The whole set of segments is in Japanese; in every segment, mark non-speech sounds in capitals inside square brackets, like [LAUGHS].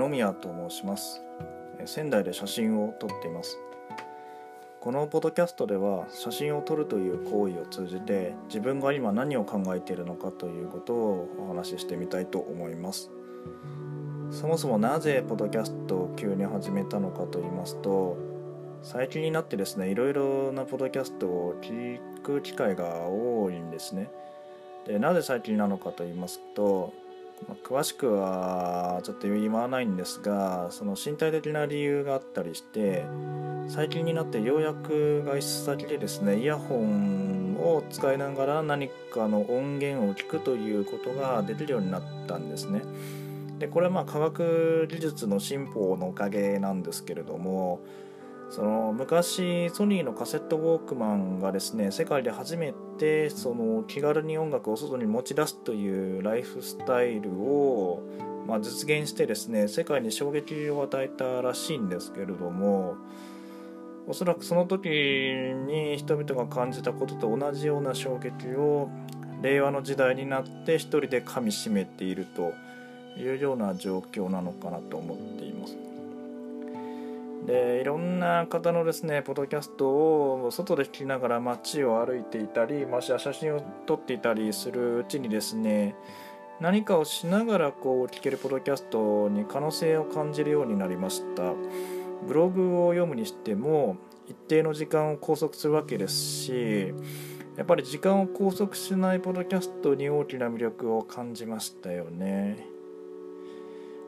野宮と申します。仙台で写真を撮っています。このポッドキャストでは写真を撮るという行為を通じて自分が今何を考えているのかということをお話ししてみたいと思います。そもそもなぜポッドキャストを急に始めたのかと言いますと最近になってですねいろいろなポッドキャストを聞く機会が多いんですね。でなぜ最近なのかと言いますとまあ、詳しくはちょっと言わないんですがその身体的な理由があったりして最近になってようやく外出先でですねイヤホンを使いながら何かの音源を聞くということができるようになったんですね。でこれはまあ科学技術の進歩のおかげなんですけれどもその昔ソニーのカセットウォークマンがですね世界で初めてその気軽に音楽を外に持ち出すというライフスタイルを、まあ、実現してですね世界に衝撃を与えたらしいんですけれどもおそらくその時に人々が感じたことと同じような衝撃を令和の時代になって一人でかみしめているというような状況なのかなと思っています。でいろんな方のですねポッドキャストを外で聞きながら街を歩いていたり、まあ、写真を撮っていたりするうちにですね何かをしながらこう聞けるポッドキャストに可能性を感じるようになりました。ブログを読むにしても一定の時間を拘束するわけですしやっぱり時間を拘束しないポッドキャストに大きな魅力を感じましたよね。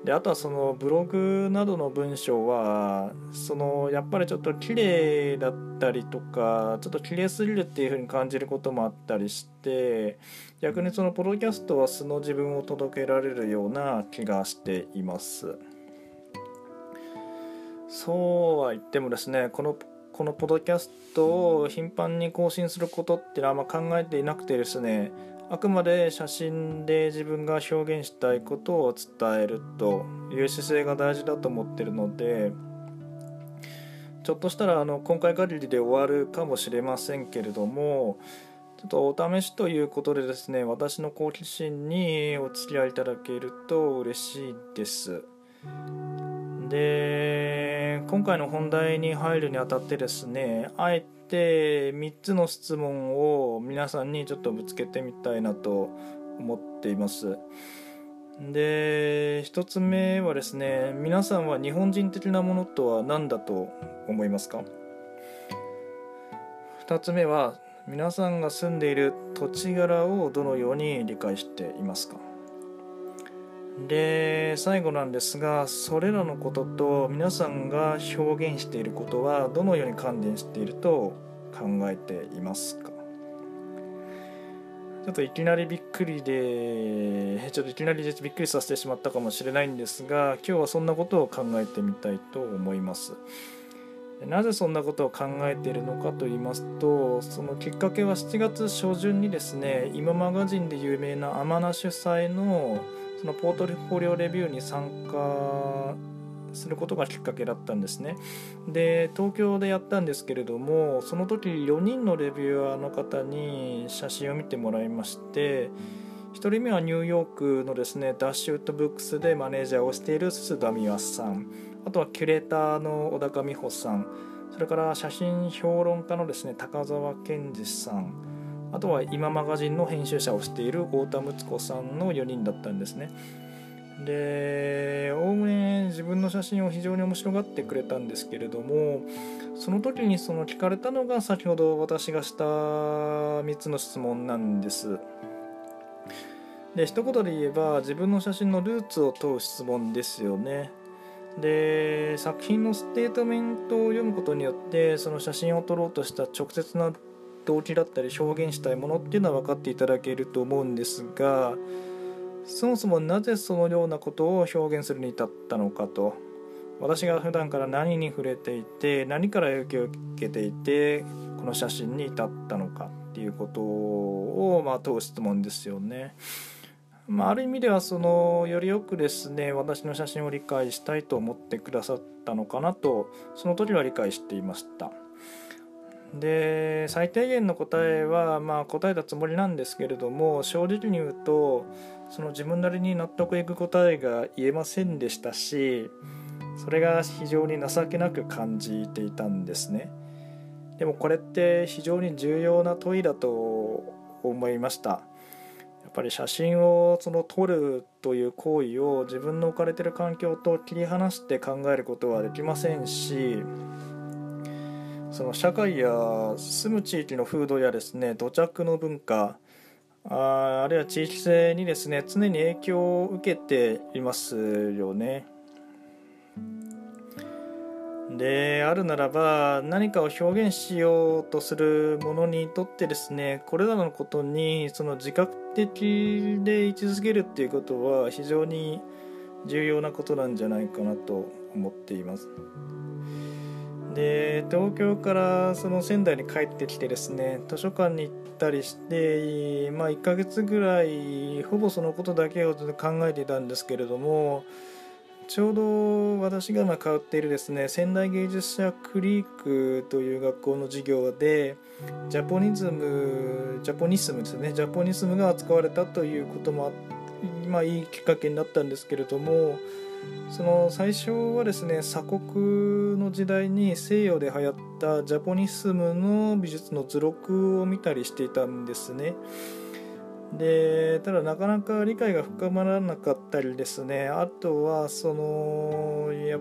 であとはそのブログなどの文章はそのやっぱりちょっと綺麗だったりとかちょっと綺麗すぎるっていう風に感じることもあったりして逆にそのポロキャストは素の自分を届けられるような気がしています。そうは言ってもですねこのこのポッドキャストを頻繁に更新することっていうのはあんま考えていなくてですねあくまで写真で自分が表現したいことを伝えるという姿勢が大事だと思ってるのでちょっとしたらあの今回限りで終わるかもしれませんけれどもちょっとお試しということでですね私の好奇心にお付き合いいただけると嬉しいです。で今回の本題に入るにあたってですねあえて3つの質問を皆さんにちょっとぶつけてみたいなと思っています。で1つ目はですね皆さんは日本人的なものとは何だと思いますか？2つ目は皆さんが住んでいる土地柄をどのように理解していますか？で最後なんですがそれらのことと皆さんが表現していることはどのように関連していると考えていますか？ちょっといきなりびっくりで [LAUGHS] ちょっといきなりびっくりさせてしまったかもしれないんですが今日はそんなことを考えてみたいと思います。なぜそんなことを考えているのかと言いますとそのきっかけは7月初旬にですね今マガジンで有名な天名主催のそのポートフォリオレビューに参加することがきっかけだったんですね。で東京でやったんですけれどもその時4人のレビュアーの方に写真を見てもらいまして1人目はニューヨークのですねダッシュウッドブックスでマネージャーをしている須田美和さん。あとはキュレーターの小高美穂さん。それから写真評論家のですね高澤健二さん。あとは今マガジンの編集者をしている太田睦子さんの4人だったんですね。でおおむね自分の写真を非常に面白がってくれたんですけれどもその時にその聞かれたのが先ほど私がした3つの質問なんです。で一言で言えば自分の写真のルーツを問う質問ですよね。で作品のステートメントを読むことによってその写真を撮ろうとした直接な動機だったり表現したいものっていうのは分かっていただけると思うんですがそもそもなぜそのようなことを表現するに至ったのかと私が普段から何に触れていて何から影響を受けていてこの写真に至ったのかっていうことを、まあ、問う質問ですよね。まあ、ある意味ではそのよりよくですね私の写真を理解したいと思ってくださったのかなとその時は理解していました。で最低限の答えはまあ答えたつもりなんですけれども正直に言うとその自分なりに納得いく答えが言えませんでしたしそれが非常に情けなく感じていたんですね。でもこれって非常に重要な問いだと思いました。やっぱり写真をその撮るという行為を自分の置かれてる環境と切り離して考えることはできませんしその社会や住む地域の風土やですね土着の文化ああるいは地域性にですね常に影響を受けていますよね。であるならば何かを表現しようとするものにとってですねこれらのことにその自覚的で位置づけるっていうことは非常に重要なことなんじゃないかなと思っています。で東京からその仙台に帰ってきてですね図書館に行ったりしてまあ1ヶ月ぐらいほぼそのことだけを考えていたんですけれどもちょうど私が今通っているですね仙台芸術者クリークという学校の授業でジャポニズムジャポニスムですねジャポニスムが扱われたということもまあいいきっかけになったんですけれどもその最初はですね鎖国の時代に西洋で流行ったジャポニスムの美術の図録を見たりしていたんですね。でただなかなか理解が深まらなかったりですねあとはそのや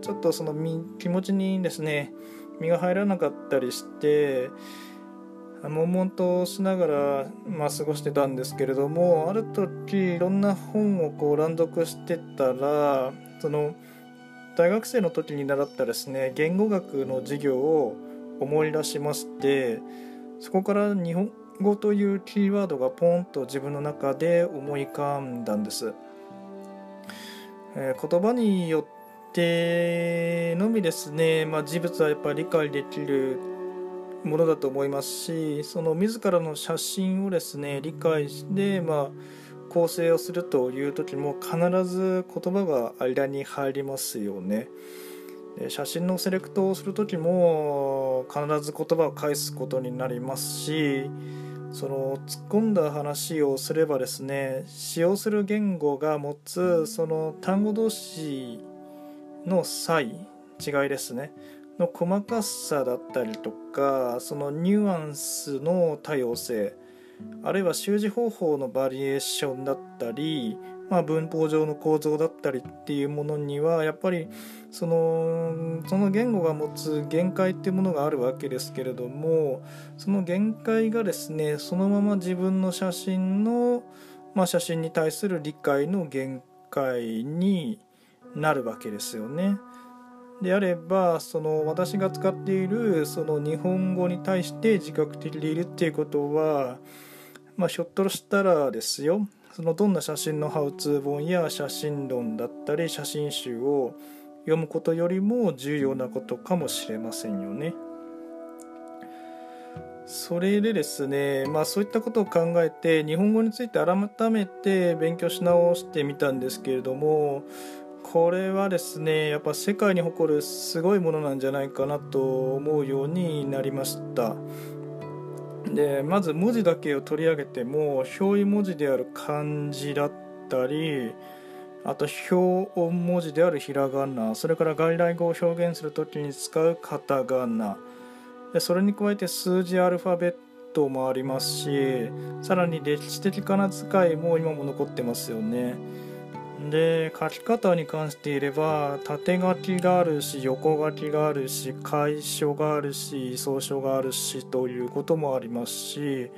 ちょっとその気持ちにですね身が入らなかったりして悶々としながら、まあ、過ごしてたんですけれどもある時いろんな本をこう乱読してたらその大学生の時に習ったですね言語学の授業を思い出しましてそこから日本語というキーワードがポンと自分の中で思い浮かんだんです、えー、言葉によってのみですね、まあ、事物はやっぱり理解できるものだと思いますしその自らの写真をですね理解して、まあ、構成をするという時も必ず言葉が間に入りますよね。写真のセレクトをする時も必ず言葉を返すことになりますしその突っ込んだ話をすればですね使用する言語が持つその単語同士の差異違いですねの細かさだったりとかそのニュアンスの多様性あるいは習字方法のバリエーションだったり、まあ、文法上の構造だったりっていうものにはやっぱりそのその言語が持つ限界っていうものがあるわけですけれどもその限界がですねそのまま自分の写真の、まあ、写真に対する理解の限界になるわけですよね。であればその私が使っているその日本語に対して自覚的でいるっていうことは、まあ、ひょっとしたらですよそのどんな写真のハウツー本や写真論だったり写真集を読むことよりも重要なことかもしれませんよね。それでですね、まあ、そういったことを考えて日本語について改めて勉強し直してみたんですけれどもこれはですねやっぱ世界に誇るすごいものなんじゃないかなと思うようになりました。でまず文字だけを取り上げても表意文字である漢字だったりあと表音文字であるひらがなそれから外来語を表現する時に使うカタカナでそれに加えて数字アルファベットもありますしさらに歴史的仮名遣いも今も残ってますよね。で書き方に関して言えば縦書きがあるし横書きがあるし楷書があるし草書があるしということもありますし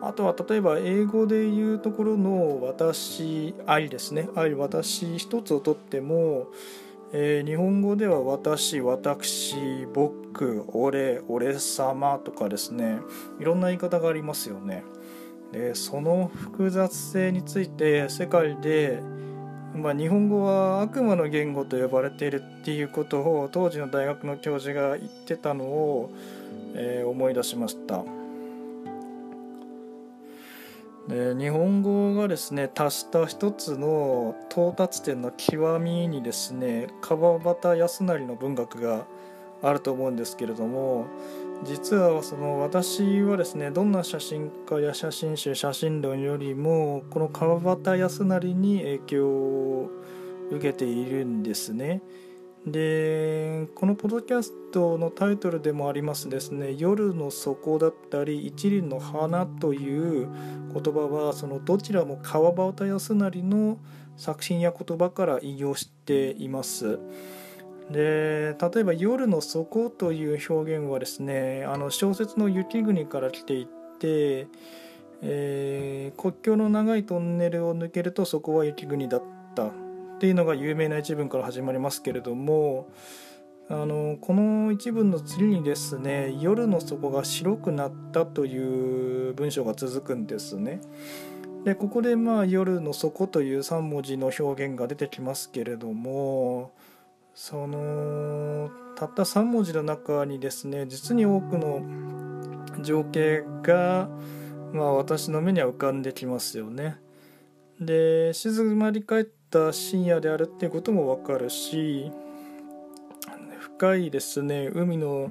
あとは例えば英語で言うところの私愛ですね。愛私一つをとっても、えー、日本語では私私僕俺俺様とかですね。いろんな言い方がありますよね。でその複雑性について世界でまあ、日本語は悪魔の言語と呼ばれているっていうことを当時の大学の教授が言ってたのを、えー、思い出しました。で日本語がですね達した一つの到達点の極みにですね川端康成の文学があると思うんですけれども実はその私はですねどんな写真家や写真集写真論よりもこの川端康成に影響を受けているんですね。でこのポッドキャストのタイトルでもありますですね「夜の底」だったり「一輪の花」という言葉はそのどちらも川端康成の作品や言葉から引用しています。で例えば「夜の底」という表現はですねあの小説の「雪国」から来ていて、えー、国境の長いトンネルを抜けるとそこは雪国だったっていうのが有名な一文から始まりますけれどもあのこの一文の次にですね「夜の底が白くなった」という文章が続くんですね。でここでまあ「夜の底」という3文字の表現が出てきますけれどもそのたった3文字の中にですね実に多くの情景が、まあ、私の目には浮かんできますよね。で静まり返った深夜であるっていうこともわかるし深いですね海の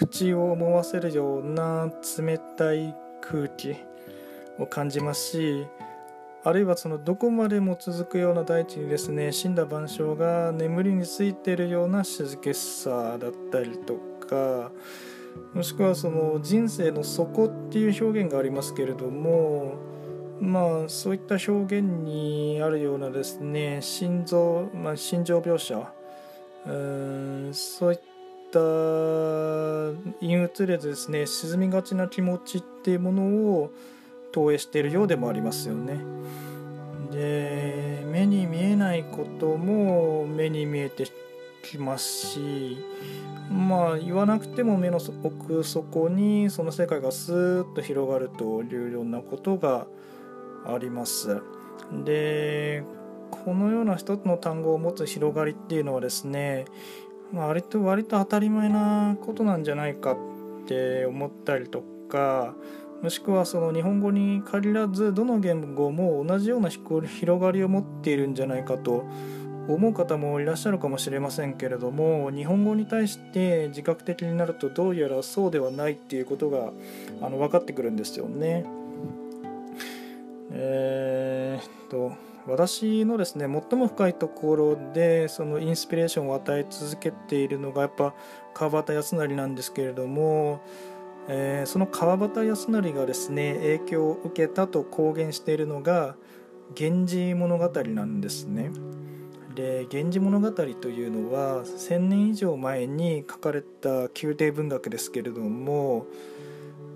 縁を思わせるような冷たい空気を感じますしあるいはそのどこまでも続くような大地にですね死んだ万象が眠りについているような静けさだったりとかもしくはその人生の底っていう表現がありますけれどもまあそういった表現にあるようなですね心臓、まあ、心情描写うんそういった陰鬱でですね沈みがちな気持ちっていうものを投影しているようでもありますよね。で目に見えないことも目に見えてきますしまあ言わなくても目の奥底にその世界がスーッと広がるというようなことがあります。でこのような一つの単語を持つ広がりっていうのはですね割と割と当たり前なことなんじゃないかって思ったりとかもしくはその日本語に限らずどの言語も同じような広がりを持っているんじゃないかと思う方もいらっしゃるかもしれませんけれども日本語に対して自覚的になるとどうやらそうではないっていうことがあの分かってくるんですよね。えー、っと私のですね最も深いところでそのインスピレーションを与え続けているのがやっぱ川端康成なんですけれどもえー、その川端康成がですね影響を受けたと公言しているのが「源氏物語」なんですね。で「源氏物語」というのは1,000年以上前に書かれた宮廷文学ですけれども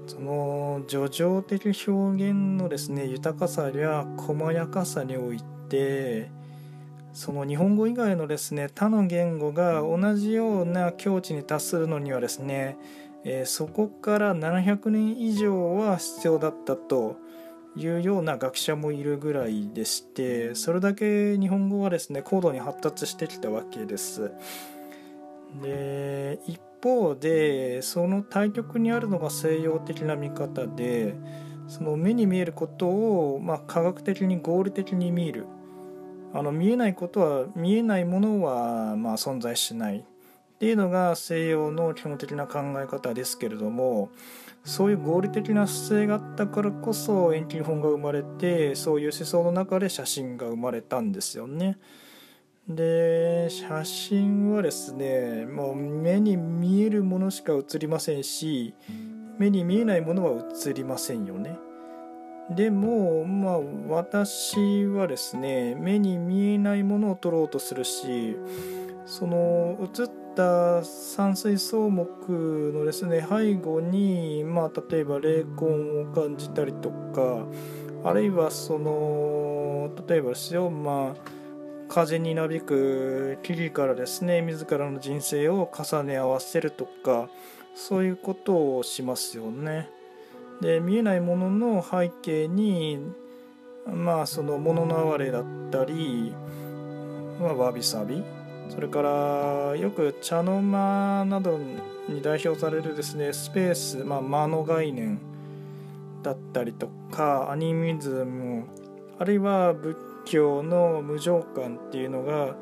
その叙情的表現のですね豊かさや細やかさにおいてその日本語以外のですね他の言語が同じような境地に達するのにはですねえー、そこから700年以上は必要だったというような学者もいるぐらいでしてそれだけ日本語はですね高度に発達してきたわけです。で一方でその対極にあるのが西洋的な見方でその目に見えることを、まあ、科学的に合理的に見るあの見えないことは見えないものは、まあ、存在しないっていうのが西洋の基本的な考え方ですけれどもそういう合理的な姿勢があったからこそ遠近本が生まれてそういう思想の中で写真が生まれたんですよね。で写真はですねもう目に見えるものしか写りませんし目に見えないものは写りませんよね。でもまあ私はですね目に見えないものを撮ろうとするしその写っった山水草木のですね背後に、まあ、例えば霊魂を感じたりとかあるいはその例えばですよまあ風になびく木々からですね自らの人生を重ね合わせるとかそういうことをしますよね。で見えないものの背景にまあその物の哀れだったり、まあ、わびさびそれからよく茶の間などに代表されるですねスペース、まあ、間の概念だったりとかアニミズムあるいは仏教の無常感っていうのが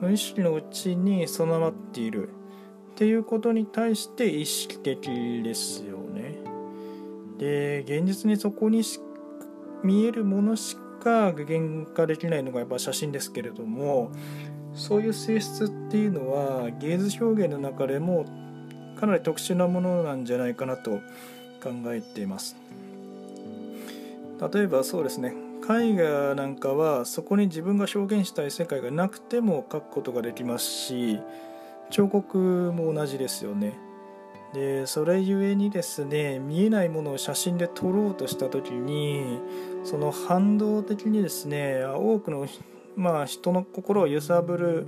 無意識のうちに備わっているっていうことに対して意識的ですよね。で現実にそこに見えるものしか具現化できないのがやっぱ写真ですけれどもそういう性質っていうのは芸術表現の中でもかなり特殊なものなんじゃないかなと考えています。例えばそうですね絵画なんかはそこに自分が表現したい世界がなくても描くことができますし彫刻も同じですよね。でそれゆえにですね見えないものを写真で撮ろうとした時にその反動的にですね多くの、まあ、人の心を揺さぶる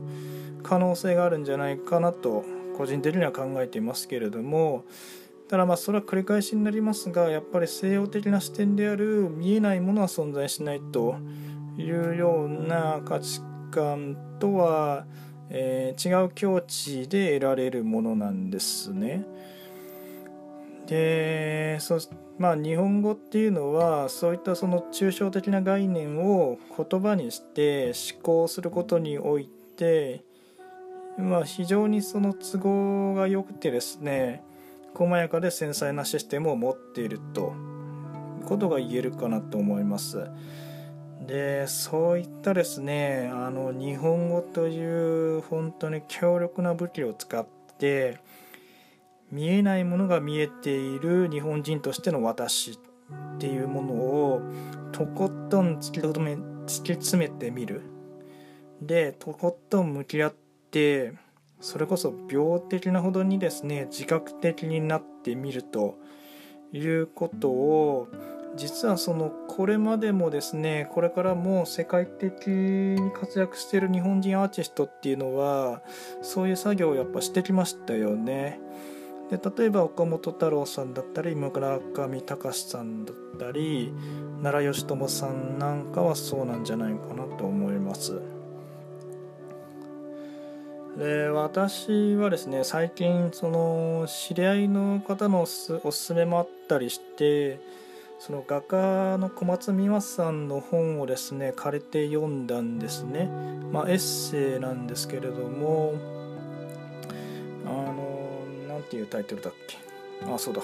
可能性があるんじゃないかなと個人的には考えていますけれどもただまあそれは繰り返しになりますがやっぱり西洋的な視点である見えないものは存在しないというような価値観とは、えー、違う境地で得られるものなんですね。でそまあ日本語っていうのはそういったその抽象的な概念を言葉にして思考することにおいてまあ非常にその都合が良くてですね細やかで繊細なシステムを持っているということが言えるかなと思います。でそういったですねあの日本語という本当に強力な武器を使って見えないものが見えている日本人としての私っていうものをとことん突きめ突き詰めてみるでとことん向き合ってそれこそ病的なほどにですね自覚的になってみるということを実はそのこれまでもですねこれからも世界的に活躍している日本人アーティストっていうのはそういう作業をやっぱしてきましたよね。で例えば岡本太郎さんだったり村上隆さんだったり奈良義朝さんなんかはそうなんじゃないかなと思います。で私はですね最近その知り合いの方のおすすめもあったりしてその画家の小松美和さんの本をですね借りて読んだんですね、まあ、エッセイなんですけれどもの何ていうタイトルだっけ？あそうだ。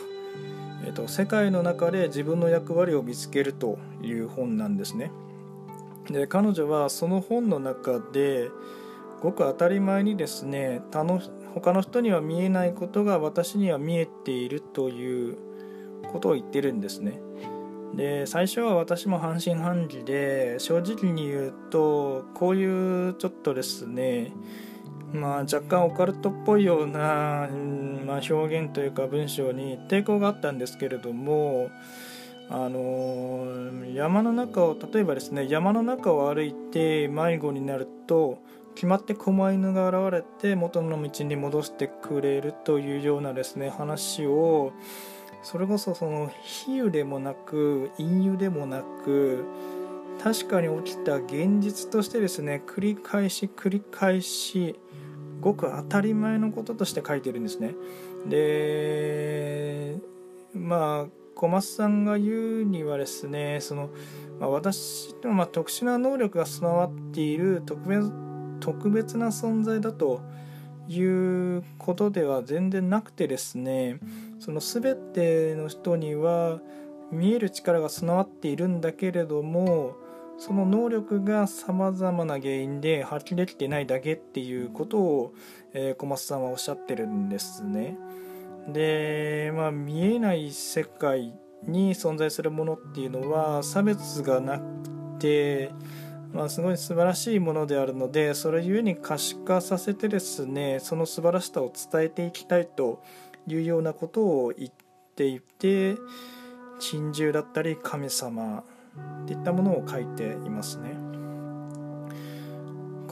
えっ、と「世界の中で自分の役割を見つける」という本なんですね。で彼女はその本の中でごく当たり前にですね他の他の人には見えないことが私には見えているということを言ってるんですね。で最初は私も半信半疑で正直に言うとこういうちょっとですねまあ若干オカルトっぽいような、まあ、表現というか文章に抵抗があったんですけれどもあの山の中を例えばですね山の中を歩いて迷子になると決まって狛犬が現れて元の道に戻してくれるというようなですね話をそれこそその比喩でもなく隠喩でもなく確かに起きた現実としてですね繰り返し繰り返しごく当たり前のこととして書いてるんですね。でまあ小松さんが言うにはですねその、まあ、私のまあ特殊な能力が備わっている特別特別な存在だということでは全然なくてですねその全ての人には見える力が備わっているんだけれどもその能力がさまざまな原因で発揮できてないだけっていうことを、えー、小松さんはおっしゃってるんですね。でまあ見えない世界に存在するものっていうのは差別がなくてまあ、すごい素晴らしいものであるのでそれゆえに可視化させてですねその素晴らしさを伝えていきたいというようなことを言っていて珍獣だったり神様っていったものを書いていますね。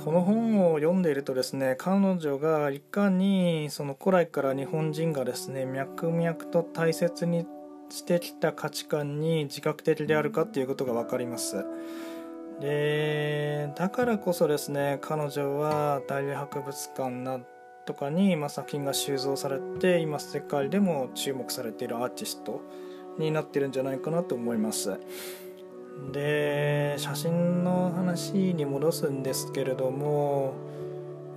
この本を読んでいるとですね彼女がいかにその古来から日本人がですね脈々と大切にしてきた価値観に自覚的であるかっていうことが分かります。でだからこそですね彼女は大英博物館なとかに、ま、作品が収蔵されて今世界でも注目されているアーティストになってるんじゃないかなと思いますで写真の話に戻すんですけれども、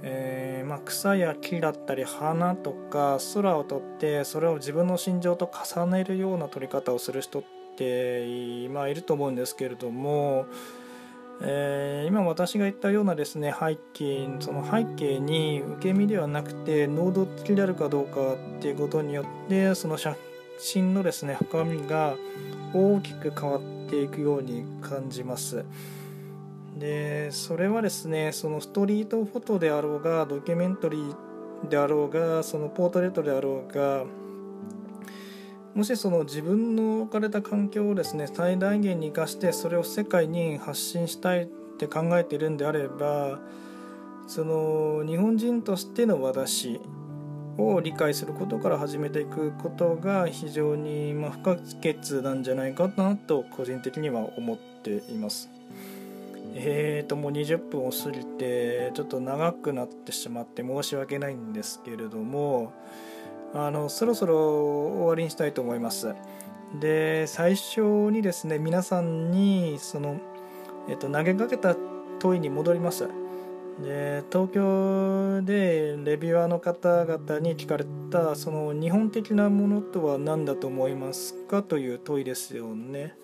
えー、まあ、草や木だったり花とか空を撮ってそれを自分の心情と重ねるような撮り方をする人ってまあいると思うんですけれども、えー、今私が言ったようなですね背景その背景に受け身ではなくて濃度付きであるかどうかっていうことによってその写真のですね深みが大きく変わっていくように感じます。でそれはですねそのストリートフォトであろうがドキュメンタリーであろうがそのポートレートであろうがもしその自分の置かれた環境をですね最大限に生かしてそれを世界に発信したいって考えているんであればその日本人としての私を理解することから始めていくことが非常にま不可欠なんじゃないかなと個人的には思っています。えーともう20分を過ぎてちょっと長くなってしまって申し訳ないんですけれどもあのそろそろ終わりにしたいと思いますで最初にですね皆さんにその、えー、と投げかけた問いに戻りますで東京でレビュアーの方々に聞かれたその日本的なものとは何だと思いますかという問いですよね。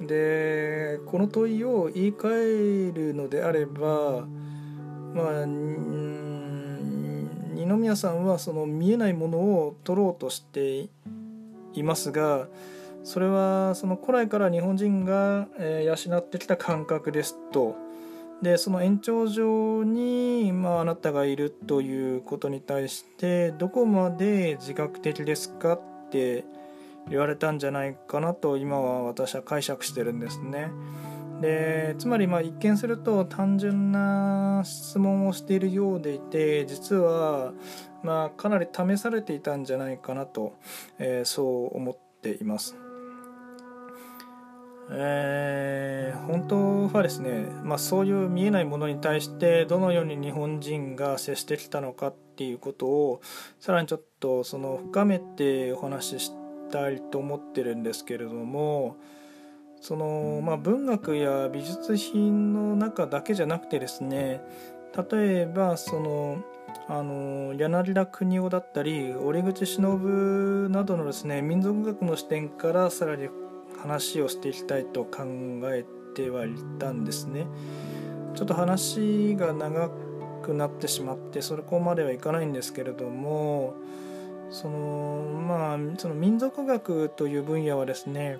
でこの問いを言い換えるのであればまあ二宮さんはその見えないものを取ろうとしていますがそれはその古来から日本人が養ってきた感覚ですとでその延長上に、まあ、あなたがいるということに対してどこまで自覚的ですかって言われたんじゃないかなと今は私は解釈してるんですね。でつまりまあ一見すると単純な質問をしているようでいて実はまあかなり試されていたんじゃないかなと、えー、そう思っています。え、本当はですね、まあ、そういう見えないものに対してどのように日本人が接してきたのかっていうことをさらにちょっとその深めてお話ししたいと思ってるんですけれどもその、まあ、文学や美術品の中だけじゃなくてですね例えばそのあの柳田国夫だったり折口忍などのですね民族学の視点からさらに話をしていきたいと考えてはいたんですね。ちょっと話が長くなってしまってそこまではいかないんですけれどもそのまあその民族学という分野はですね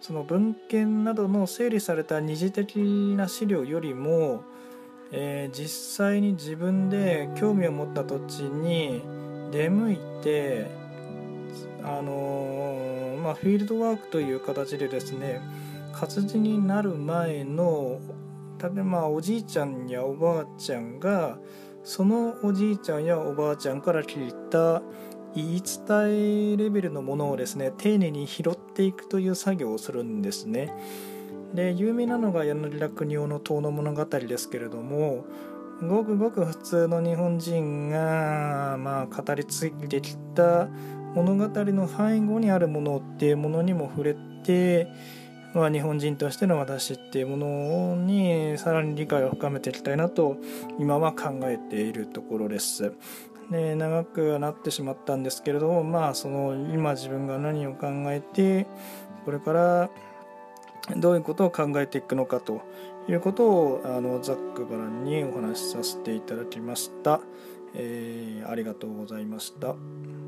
その文献などの整理された二次的な資料よりも、えー、実際に自分で興味を持った土地に出向いてあのー、まあ、フィールドワークという形でですね活字になる前の例えばおじいちゃんやおばあちゃんがそのおじいちゃんやおばあちゃんから聞いた言い伝えレベルのものをですね丁寧に拾っていくという作業をするんですね。で有名なのが柳楽国夫の「遠の物語」ですけれどもごくごく普通の日本人が、まあ、語り継いできた物語の背後にあるものっていうものにも触れて、まあ、日本人としての私っていうものにさらに理解を深めていきたいなと今は考えているところです。で長くはなってしまったんですけれどもまあその今自分が何を考えてこれからどういうことを考えていくのかということをあのざっくばらんにお話しさせていただきました、えー、ありがとうございました。